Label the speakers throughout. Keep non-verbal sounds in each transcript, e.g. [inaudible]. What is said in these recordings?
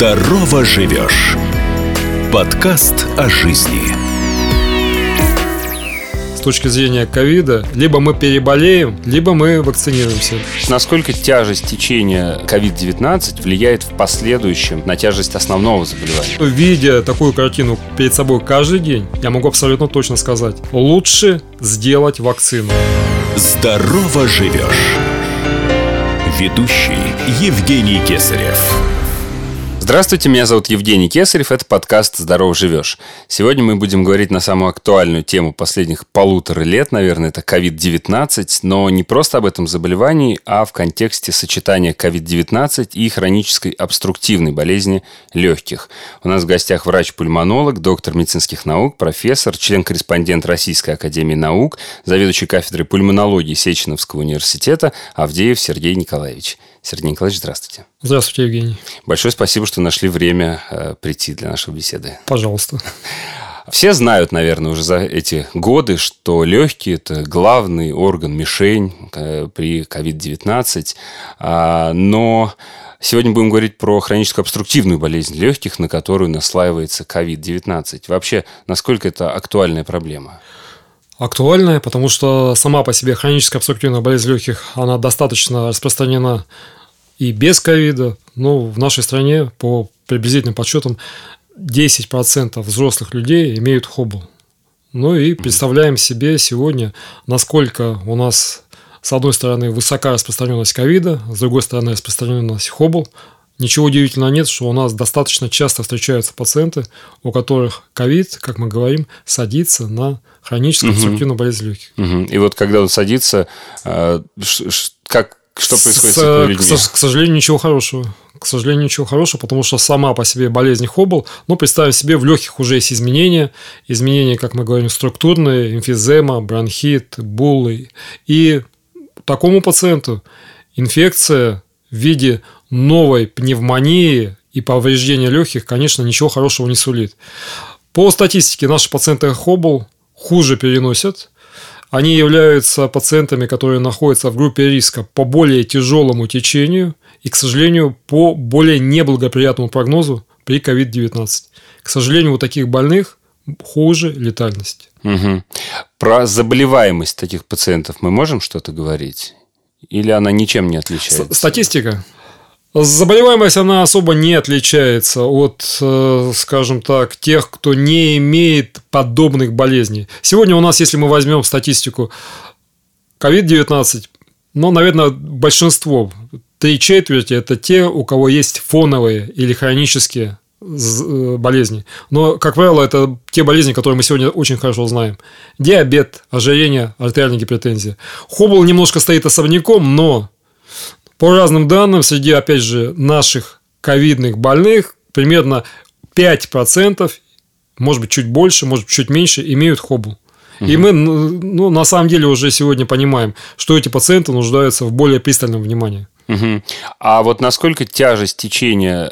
Speaker 1: Здорово живешь. Подкаст о жизни.
Speaker 2: С точки зрения ковида, либо мы переболеем, либо мы вакцинируемся.
Speaker 3: Насколько тяжесть течения COVID-19 влияет в последующем на тяжесть основного заболевания?
Speaker 2: Видя такую картину перед собой каждый день, я могу абсолютно точно сказать, лучше сделать вакцину.
Speaker 1: Здорово живешь. Ведущий Евгений Кесарев.
Speaker 3: Здравствуйте, меня зовут Евгений Кесарев, это подкаст «Здорово живешь». Сегодня мы будем говорить на самую актуальную тему последних полутора лет, наверное, это COVID-19, но не просто об этом заболевании, а в контексте сочетания COVID-19 и хронической обструктивной болезни легких. У нас в гостях врач-пульмонолог, доктор медицинских наук, профессор, член-корреспондент Российской Академии Наук, заведующий кафедрой пульмонологии Сеченовского университета Авдеев Сергей Николаевич. Сергей Николаевич, здравствуйте.
Speaker 2: Здравствуйте, Евгений.
Speaker 3: Большое спасибо, что нашли время э, прийти для нашей беседы.
Speaker 2: Пожалуйста.
Speaker 3: Все знают, наверное, уже за эти годы, что легкие – это главный орган, мишень э, при COVID-19. А, но сегодня будем говорить про хроническую обструктивную болезнь легких, на которую наслаивается COVID-19. Вообще, насколько это актуальная проблема?
Speaker 2: актуальная, потому что сама по себе хроническая обструктивная болезнь легких, она достаточно распространена и без ковида. Но в нашей стране, по приблизительным подсчетам, 10% взрослых людей имеют хобл. Ну и представляем себе сегодня, насколько у нас, с одной стороны, высока распространенность ковида, с другой стороны, распространенность хобл. Ничего удивительного нет, что у нас достаточно часто встречаются пациенты, у которых ковид, как мы говорим, садится на хроническую обструктивную болезнь легких.
Speaker 3: Угу. И вот когда он садится, э, как что происходит с, с
Speaker 2: этими людьми? К, к сожалению, ничего хорошего. К сожалению, ничего хорошего, потому что сама по себе болезнь Хоббл, ну, представим себе, в легких уже есть изменения. Изменения, как мы говорим, структурные, эмфизема, бронхит, буллы. И такому пациенту инфекция в виде новой пневмонии и повреждения легких, конечно, ничего хорошего не сулит. По статистике наши пациенты Хоббл хуже переносят. Они являются пациентами, которые находятся в группе риска по более тяжелому течению и, к сожалению, по более неблагоприятному прогнозу при COVID-19. К сожалению, у таких больных хуже летальность.
Speaker 3: Угу. Про заболеваемость таких пациентов мы можем что-то говорить? Или она ничем не отличается?
Speaker 2: Статистика. Заболеваемость, она особо не отличается от, э, скажем так, тех, кто не имеет подобных болезней. Сегодня у нас, если мы возьмем статистику COVID-19, ну, наверное, большинство, три четверти – это те, у кого есть фоновые или хронические э, болезни. Но, как правило, это те болезни, которые мы сегодня очень хорошо знаем. Диабет, ожирение, артериальная гипертензия. Хоббл немножко стоит особняком, но по разным данным, среди, опять же, наших ковидных больных примерно 5%, может быть, чуть больше, может быть, чуть меньше, имеют хоббл. И мы, ну, на самом деле уже сегодня понимаем, что эти пациенты нуждаются в более пристальном внимании.
Speaker 3: Угу. А вот насколько тяжесть течения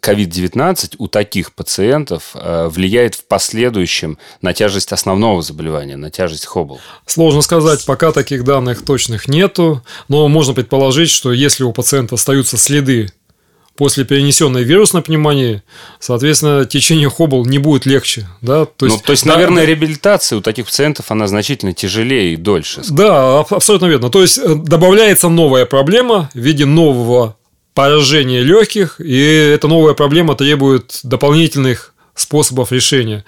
Speaker 3: COVID-19 э, у таких пациентов э, влияет в последующем на тяжесть основного заболевания, на тяжесть Хоббл?
Speaker 2: Сложно сказать, пока таких данных точных нету, но можно предположить, что если у пациента остаются следы после перенесенной вирусной пневмонии, соответственно, течение Хоббл не будет легче. Да?
Speaker 3: То есть, ну, то есть да, наверное, реабилитация у таких пациентов, она значительно тяжелее и дольше.
Speaker 2: Да, абсолютно верно. То есть, э, добавляется новая проблема в виде нового поражения легких, и эта новая проблема требует дополнительных способов решения.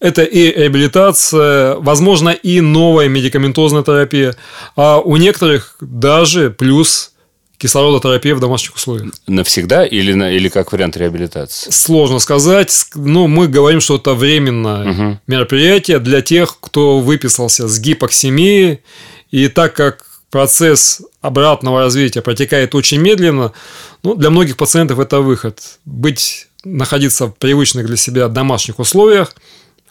Speaker 2: Это и реабилитация, возможно, и новая медикаментозная терапия, а у некоторых даже плюс кислородотерапия в домашних условиях.
Speaker 3: Навсегда или, на, или как вариант реабилитации?
Speaker 2: Сложно сказать. Ну, мы говорим, что это временное угу. мероприятие для тех, кто выписался с гипоксемией. И так как процесс обратного развития протекает очень медленно, ну, для многих пациентов это выход. Быть, находиться в привычных для себя домашних условиях,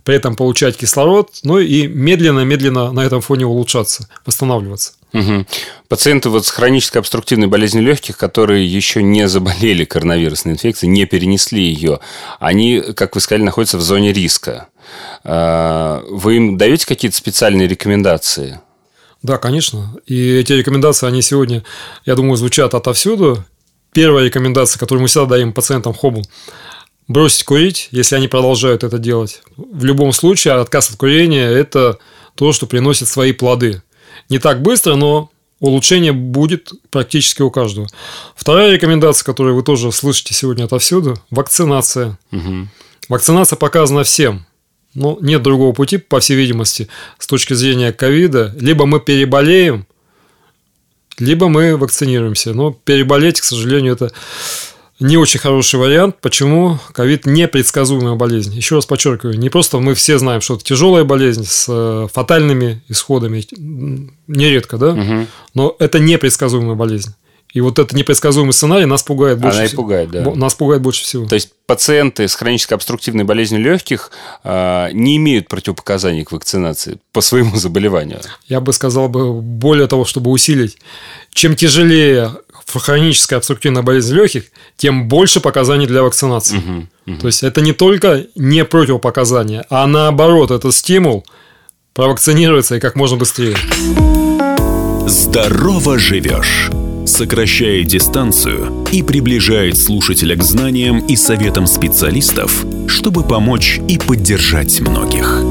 Speaker 2: при этом получать кислород, ну и медленно-медленно на этом фоне улучшаться, восстанавливаться.
Speaker 3: Угу. Пациенты вот с хронической обструктивной болезнью легких, которые еще не заболели коронавирусной инфекцией, не перенесли ее, они, как вы сказали, находятся в зоне риска. А, вы им даете какие-то специальные рекомендации?
Speaker 2: Да, конечно. И эти рекомендации, они сегодня, я думаю, звучат отовсюду. первая рекомендация, которую мы всегда даем пациентам Хоббл, бросить курить, если они продолжают это делать. В любом случае, отказ от курения – это то, что приносит свои плоды. Не так быстро, но улучшение будет практически у каждого. Вторая рекомендация, которую вы тоже слышите сегодня отовсюду – вакцинация.
Speaker 3: Угу.
Speaker 2: Вакцинация показана всем. Но нет другого пути, по всей видимости, с точки зрения ковида. Либо мы переболеем, либо мы вакцинируемся. Но переболеть, к сожалению, это не очень хороший вариант. Почему? Ковид непредсказуемая болезнь. Еще раз подчеркиваю, не просто мы все знаем, что это тяжелая болезнь с э, фатальными исходами, нередко, да?
Speaker 3: Угу.
Speaker 2: Но это непредсказуемая болезнь. И вот этот непредсказуемый сценарий нас пугает больше
Speaker 3: Она
Speaker 2: всего.
Speaker 3: пугает, да.
Speaker 2: Нас пугает больше всего.
Speaker 3: То есть пациенты с хронической обструктивной болезнью легких э, не имеют противопоказаний к вакцинации по своему заболеванию.
Speaker 2: Я бы сказал бы более того, чтобы усилить. Чем тяжелее хроническая обструктивная болезнь легких, тем больше показаний для вакцинации.
Speaker 3: Угу, угу.
Speaker 2: То есть это не только не противопоказания, а наоборот, это стимул провакцинироваться и как можно быстрее.
Speaker 1: Здорово живешь сокращает дистанцию и приближает слушателя к знаниям и советам специалистов, чтобы помочь и поддержать многих.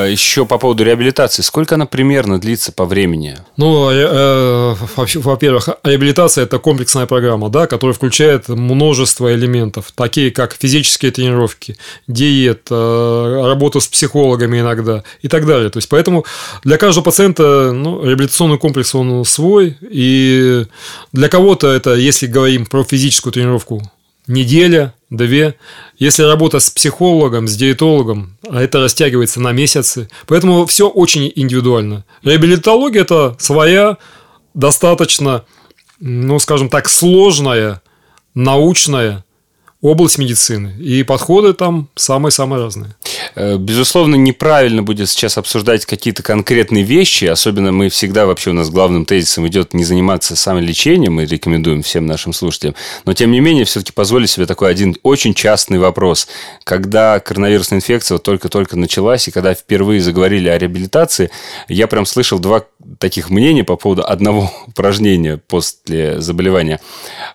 Speaker 3: А Еще по поводу реабилитации. Сколько она примерно длится по времени?
Speaker 2: Ну, э, вообще, во-первых, реабилитация – это комплексная программа, да, которая включает множество элементов, такие как физические тренировки, диета, работа с психологами иногда и так далее. То есть, поэтому для каждого пациента ну, реабилитационный комплекс, он свой, и для кого-то это, если говорим про физическую тренировку, неделя, две. Если работа с психологом, с диетологом, а это растягивается на месяцы. Поэтому все очень индивидуально. Реабилитология – это своя, достаточно, ну, скажем так, сложная, научная область медицины. И подходы там самые-самые разные.
Speaker 3: Э, безусловно, неправильно будет сейчас обсуждать какие-то конкретные вещи. Особенно мы всегда вообще у нас главным тезисом идет не заниматься самолечением. Мы рекомендуем всем нашим слушателям. Но, тем не менее, все-таки позволю себе такой один очень частный вопрос. Когда коронавирусная инфекция вот только-только началась, и когда впервые заговорили о реабилитации, я прям слышал два таких мнения по поводу одного [laughs] упражнения после заболевания.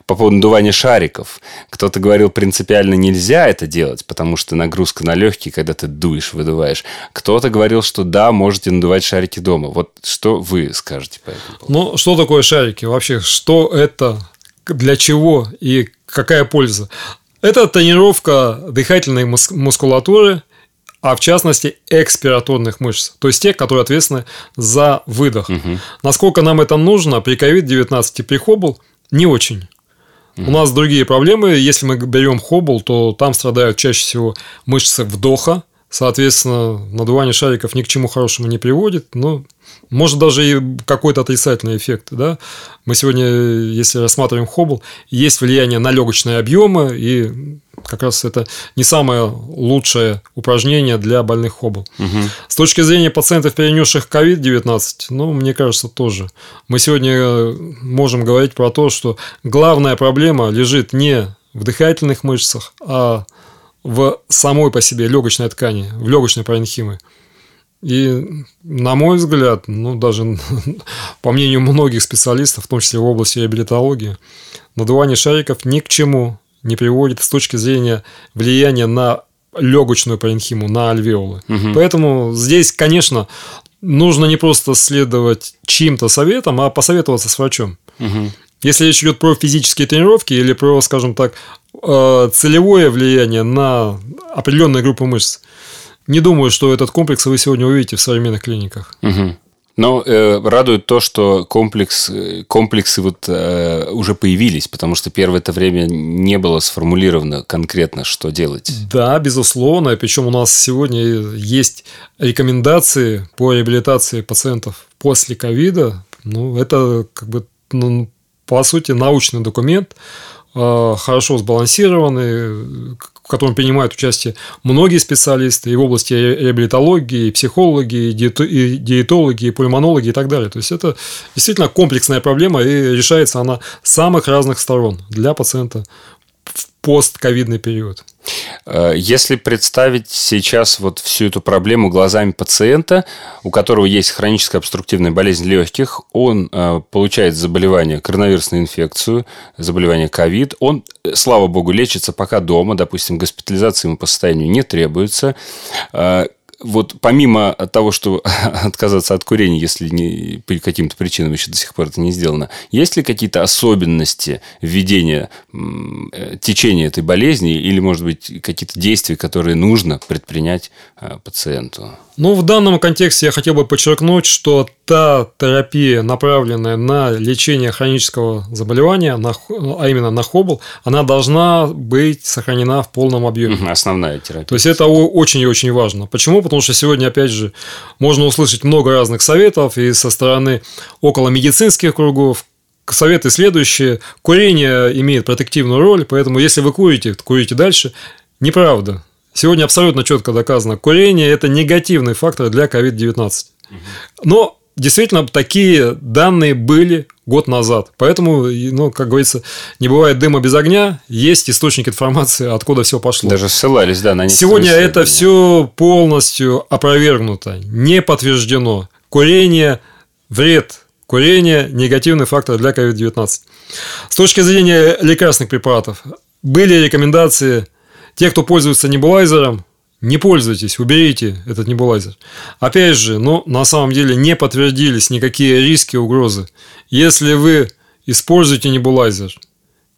Speaker 3: По поводу надувания шариков. Кто-то говорил, принципиально нельзя это делать, потому что нагрузка на легкие, когда ты дуешь, выдуваешь. Кто-то говорил, что да, можете надувать шарики дома. Вот что вы скажете по этому поводу?
Speaker 2: Ну, что такое шарики? Вообще, что это? Для чего? И какая польза? Это тренировка дыхательной мускулатуры, а в частности экспираторных мышц, то есть те, которые ответственны за выдох.
Speaker 3: Угу.
Speaker 2: Насколько нам это нужно при COVID-19 и при хоббл, не очень. У нас другие проблемы. Если мы берем хоббл, то там страдают чаще всего мышцы вдоха. Соответственно, надувание шариков ни к чему хорошему не приводит. Но может даже и какой-то отрицательный эффект. Да? Мы сегодня, если рассматриваем хоббл, есть влияние на легочные объемы, и как раз это не самое лучшее упражнение для больных хоббл.
Speaker 3: Угу.
Speaker 2: С точки зрения пациентов, перенесших COVID-19, ну, мне кажется, тоже. Мы сегодня можем говорить про то, что главная проблема лежит не в дыхательных мышцах, а в самой по себе легочной ткани, в легочной паренхимы. И, на мой взгляд, ну, даже [laughs] по мнению многих специалистов, в том числе в области реабилитологии, надувание шариков ни к чему не приводит с точки зрения влияния на легочную паренхиму, на альвеолы.
Speaker 3: Угу.
Speaker 2: Поэтому здесь, конечно, нужно не просто следовать чьим-то советам, а посоветоваться с врачом.
Speaker 3: Угу.
Speaker 2: Если речь идет про физические тренировки или про, скажем так, целевое влияние на определенные группы мышц, не думаю, что этот комплекс вы сегодня увидите в современных клиниках.
Speaker 3: Угу. Но э, радует то, что комплекс, комплексы вот э, уже появились, потому что первое это время не было сформулировано конкретно, что делать.
Speaker 2: Да, безусловно. Причем у нас сегодня есть рекомендации по реабилитации пациентов после ковида. Ну, это как бы, ну, по сути, научный документ, э, хорошо сбалансированный, в котором принимают участие многие специалисты и в области реабилитологии, и психологи, и диетологи, и пульмонологи и так далее. То есть это действительно комплексная проблема, и решается она с самых разных сторон для пациента постковидный период.
Speaker 3: Э, если представить сейчас вот всю эту проблему глазами пациента, у которого есть хроническая обструктивная болезнь легких, он э, получает заболевание, коронавирусную инфекцию, заболевание ковид, он, э, слава богу, лечится пока дома, допустим, госпитализации ему по состоянию не требуется, вот помимо того, что [laughs] отказаться от курения, если не, по каким-то причинам еще до сих пор это не сделано, есть ли какие-то особенности введения э, течения этой болезни или, может быть, какие-то действия, которые нужно предпринять э, пациенту?
Speaker 2: Ну, в данном контексте я хотел бы подчеркнуть, что та терапия, направленная на лечение хронического заболевания, на, а именно на хобл, она должна быть сохранена в полном объеме.
Speaker 3: Основная терапия.
Speaker 2: То есть это очень и очень важно. Почему? Потому что сегодня, опять же, можно услышать много разных советов и со стороны около медицинских кругов, советы следующие. Курение имеет протективную роль, поэтому если вы курите, курите дальше. Неправда. Сегодня абсолютно четко доказано, курение – это негативный фактор для COVID-19. Но действительно такие данные были год назад. Поэтому, ну, как говорится, не бывает дыма без огня, есть источник информации, откуда все пошло.
Speaker 3: Даже ссылались, да, на
Speaker 2: Сегодня это все полностью опровергнуто, не подтверждено. Курение – вред. Курение – негативный фактор для COVID-19. С точки зрения лекарственных препаратов, были рекомендации те, кто пользуется небулайзером, не пользуйтесь, уберите этот небулайзер. Опять же, ну, на самом деле не подтвердились никакие риски, угрозы. Если вы используете небулайзер,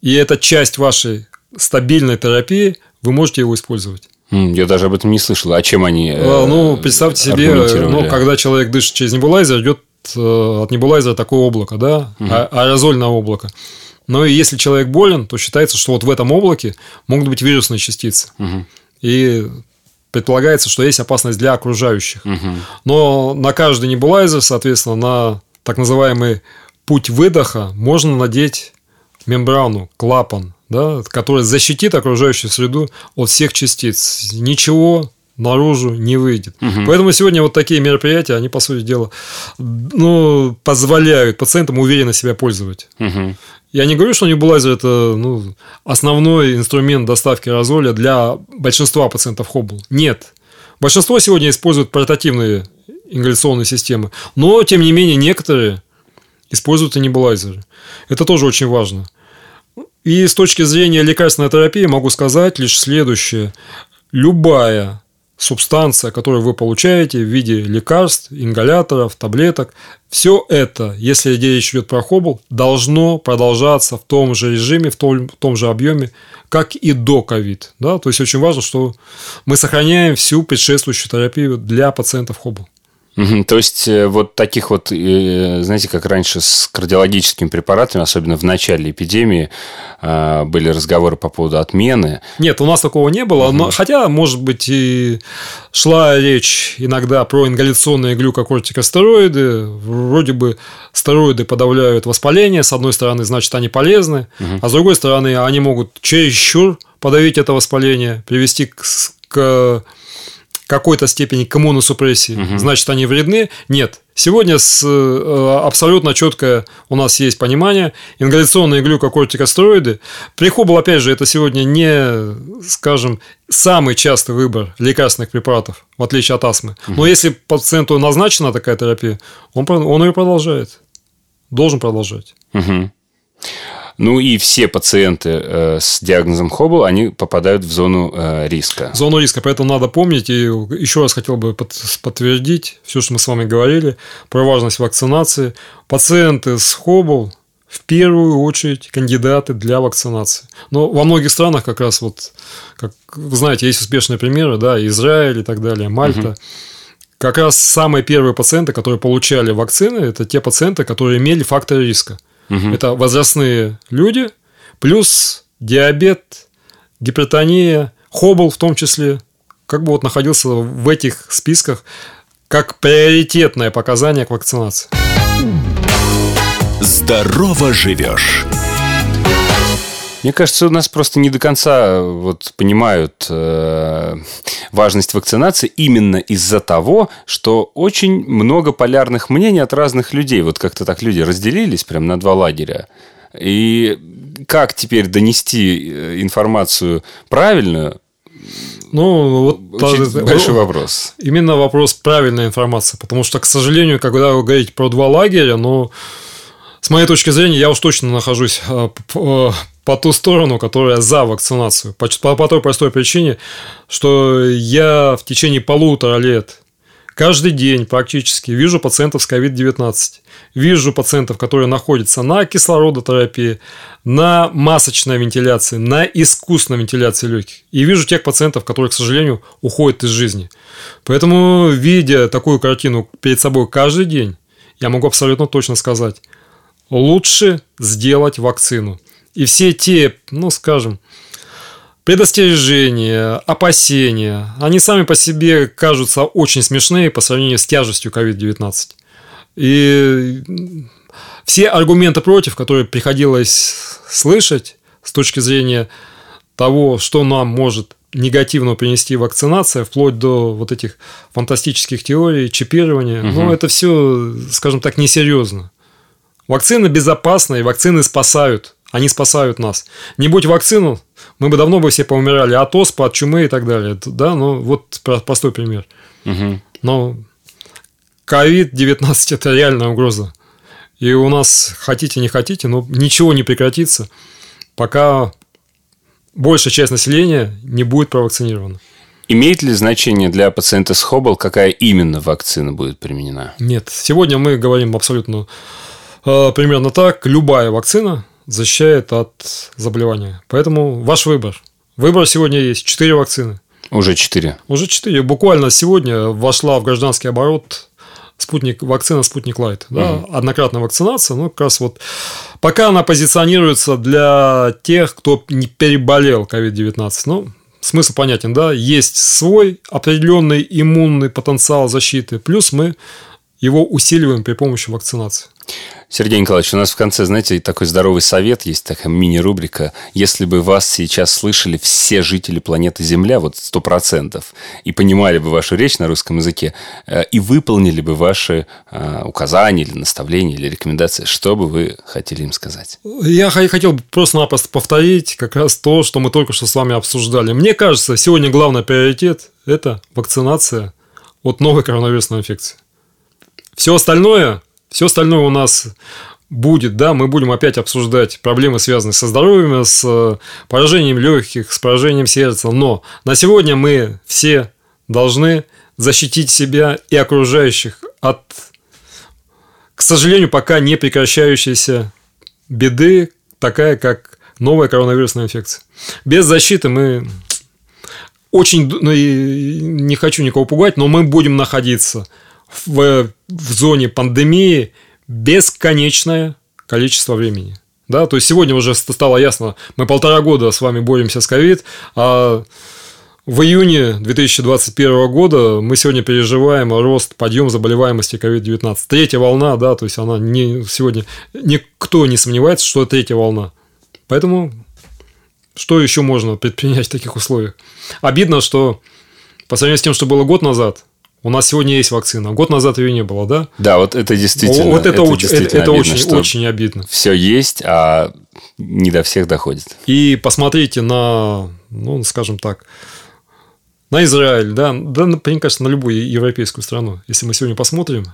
Speaker 2: и это часть вашей стабильной терапии, вы можете его использовать.
Speaker 3: Я даже об этом не слышал. А чем они
Speaker 2: а, Ну, представьте себе, ну, когда человек дышит через небулайзер, идет э, от небулайзера такое облако, да, угу. аэрозольное облако. Но если человек болен, то считается, что вот в этом облаке могут быть вирусные частицы. Угу. И предполагается, что есть опасность для окружающих. Угу. Но на каждый небулайзер, соответственно, на так называемый путь выдоха можно надеть мембрану, клапан, да, который защитит окружающую среду от всех частиц. Ничего наружу не выйдет. Угу. Поэтому сегодня вот такие мероприятия, они, по сути дела, ну, позволяют пациентам уверенно себя пользовать. Угу. Я не говорю, что небулайзер – это ну, основной инструмент доставки аэрозоля для большинства пациентов Хоббл. Нет. Большинство сегодня используют портативные ингаляционные системы. Но, тем не менее, некоторые используют и небулайзеры. Это тоже очень важно. И с точки зрения лекарственной терапии могу сказать лишь следующее. Любая субстанция, которую вы получаете в виде лекарств, ингаляторов, таблеток, все это, если речь идет про хобл, должно продолжаться в том же режиме, в том, в том же объеме, как и до ковид. Да? То есть очень важно, что мы сохраняем всю предшествующую терапию для пациентов
Speaker 3: То есть, э, вот таких вот, э, знаете, как раньше с кардиологическими препаратами, особенно в начале эпидемии, а, были разговоры по поводу отмены.
Speaker 2: Нет, у нас такого не было. Угу. Но, хотя, может быть, и шла речь иногда про ингаляционные глюкокортикостероиды. Вроде бы стероиды подавляют воспаление. С одной стороны, значит, они полезны. Угу. А с другой стороны, они могут чересчур подавить это воспаление, привести к, к какой-то степени к иммуносупрессии, угу. значит, они вредны. Нет. Сегодня с, э, абсолютно четкое у нас есть понимание. Ингаляционные глюкокортикостероиды. Прихобл, опять же, это сегодня не, скажем, самый частый выбор лекарственных препаратов, в отличие от астмы. Угу. Но если пациенту назначена такая терапия, он, он ее продолжает. Должен продолжать.
Speaker 3: Угу. Ну и все пациенты э, с диагнозом Хоббл, они попадают в зону э, риска.
Speaker 2: Зону риска, поэтому надо помнить. И еще раз хотел бы подтвердить все, что мы с вами говорили про важность вакцинации. Пациенты с Хоббл в первую очередь кандидаты для вакцинации. Но во многих странах как раз вот, как вы знаете, есть успешные примеры, да, Израиль и так далее, Мальта. Угу. Как раз самые первые пациенты, которые получали вакцины, это те пациенты, которые имели факторы риска. Угу. Это возрастные люди, плюс диабет, гипертония, хобл в том числе, как бы вот находился в этих списках как приоритетное показание к вакцинации.
Speaker 1: Здорово живешь.
Speaker 3: Мне кажется, у нас просто не до конца вот понимают э, важность вакцинации именно из-за того, что очень много полярных мнений от разных людей. Вот как-то так люди разделились прям на два лагеря. И как теперь донести э, информацию правильную,
Speaker 2: ну, вот
Speaker 3: Очень та, большой вопрос.
Speaker 2: Именно вопрос правильной информации. Потому что, к сожалению, когда вы говорите про два лагеря, ну, с моей точки зрения, я уж точно нахожусь э, э, по ту сторону, которая за вакцинацию. По, по, по той простой причине, что я в течение полутора лет каждый день практически вижу пациентов с COVID-19. Вижу пациентов, которые находятся на кислородотерапии, на масочной вентиляции, на искусственной вентиляции легких. И вижу тех пациентов, которые, к сожалению, уходят из жизни. Поэтому, видя такую картину перед собой каждый день, я могу абсолютно точно сказать, лучше сделать вакцину. И все те, ну, скажем, предостережения, опасения, они сами по себе кажутся очень смешные по сравнению с тяжестью COVID-19. И все аргументы против, которые приходилось слышать с точки зрения того, что нам может негативно принести вакцинация, вплоть до вот этих фантастических теорий, чипирования, угу. ну, это все, скажем так, несерьезно. Вакцины безопасны, и вакцины спасают. Они спасают нас. Не будь вакцину, мы бы давно бы все поумирали от оспы, от чумы и так далее. Да, ну вот простой пример. Угу. Но COVID-19 – это реальная угроза. И у нас, хотите, не хотите, но ничего не прекратится, пока большая часть населения не будет провакцинирована.
Speaker 3: Имеет ли значение для пациента с Хоббл, какая именно вакцина будет применена?
Speaker 2: Нет. Сегодня мы говорим абсолютно э, примерно так. Любая вакцина защищает от заболевания. Поэтому ваш выбор. Выбор сегодня есть. Четыре вакцины.
Speaker 3: Уже четыре.
Speaker 2: Уже четыре. Буквально сегодня вошла в гражданский оборот спутник, вакцина Спутник Лайт. Да? Угу. Однократная вакцинация. Ну, как раз вот пока она позиционируется для тех, кто не переболел COVID-19. Ну, смысл понятен, да? Есть свой определенный иммунный потенциал защиты, плюс мы его усиливаем при помощи вакцинации.
Speaker 3: Сергей Николаевич, у нас в конце, знаете, такой здоровый совет, есть такая мини-рубрика. Если бы вас сейчас слышали все жители планеты Земля, вот сто процентов, и понимали бы вашу речь на русском языке, э, и выполнили бы ваши э, указания или наставления, или рекомендации, что бы вы хотели им сказать?
Speaker 2: Я хотел просто-напросто повторить как раз то, что мы только что с вами обсуждали. Мне кажется, сегодня главный приоритет – это вакцинация от новой коронавирусной инфекции. Все остальное все остальное у нас будет, да, мы будем опять обсуждать проблемы, связанные со здоровьем, с э, поражением легких, с поражением сердца. Но на сегодня мы все должны защитить себя и окружающих от, к сожалению, пока не прекращающейся беды, такая как новая коронавирусная инфекция. Без защиты мы очень, ну, не хочу никого пугать, но мы будем находиться в, в зоне пандемии бесконечное количество времени. Да, то есть сегодня уже стало ясно, мы полтора года с вами боремся с ковид, а в июне 2021 года мы сегодня переживаем рост, подъем заболеваемости COVID-19. Третья волна, да, то есть она не, сегодня никто не сомневается, что это третья волна. Поэтому что еще можно предпринять в таких условиях? Обидно, что по сравнению с тем, что было год назад, у нас сегодня есть вакцина. Год назад ее не было, да?
Speaker 3: Да, вот это действительно.
Speaker 2: Вот это, это, очень, это, это обидно, очень, очень обидно.
Speaker 3: Все есть, а не до всех доходит.
Speaker 2: И посмотрите на, ну, скажем так, на Израиль, да, да, мне кажется, на любую европейскую страну. Если мы сегодня посмотрим,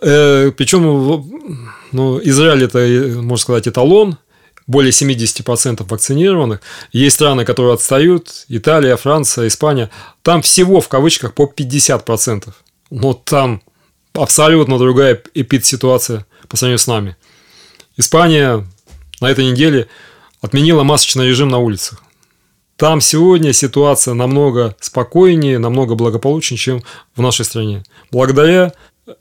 Speaker 2: э, причем, ну, Израиль это, можно сказать, эталон более 70% вакцинированных. Есть страны, которые отстают, Италия, Франция, Испания. Там всего в кавычках по 50%. Но там абсолютно другая эпид-ситуация по сравнению с нами. Испания на этой неделе отменила масочный режим на улицах. Там сегодня ситуация намного спокойнее, намного благополучнее, чем в нашей стране. Благодаря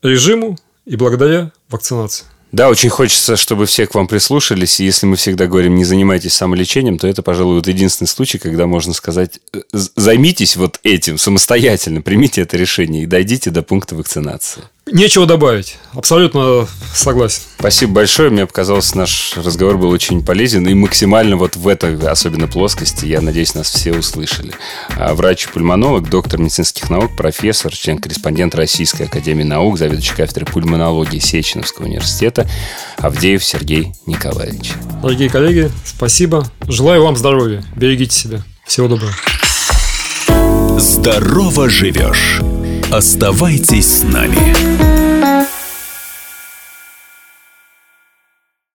Speaker 2: режиму и благодаря вакцинации.
Speaker 3: Да, очень хочется, чтобы все к вам прислушались. И если мы всегда говорим, не занимайтесь самолечением, то это, пожалуй, вот единственный случай, когда можно сказать, займитесь вот этим самостоятельно, примите это решение и дойдите до пункта вакцинации.
Speaker 2: Нечего добавить. Абсолютно согласен.
Speaker 3: Спасибо большое. Мне показалось, наш разговор был очень полезен и максимально вот в этой особенно плоскости, я надеюсь, нас все услышали. А врач-пульмонолог, доктор медицинских наук, профессор, член-корреспондент Российской Академии Наук, заведующий кафедрой пульмонологии Сеченовского университета Авдеев Сергей Николаевич.
Speaker 2: Дорогие коллеги, спасибо. Желаю вам здоровья. Берегите себя. Всего доброго.
Speaker 1: Здорово живешь. Оставайтесь с нами.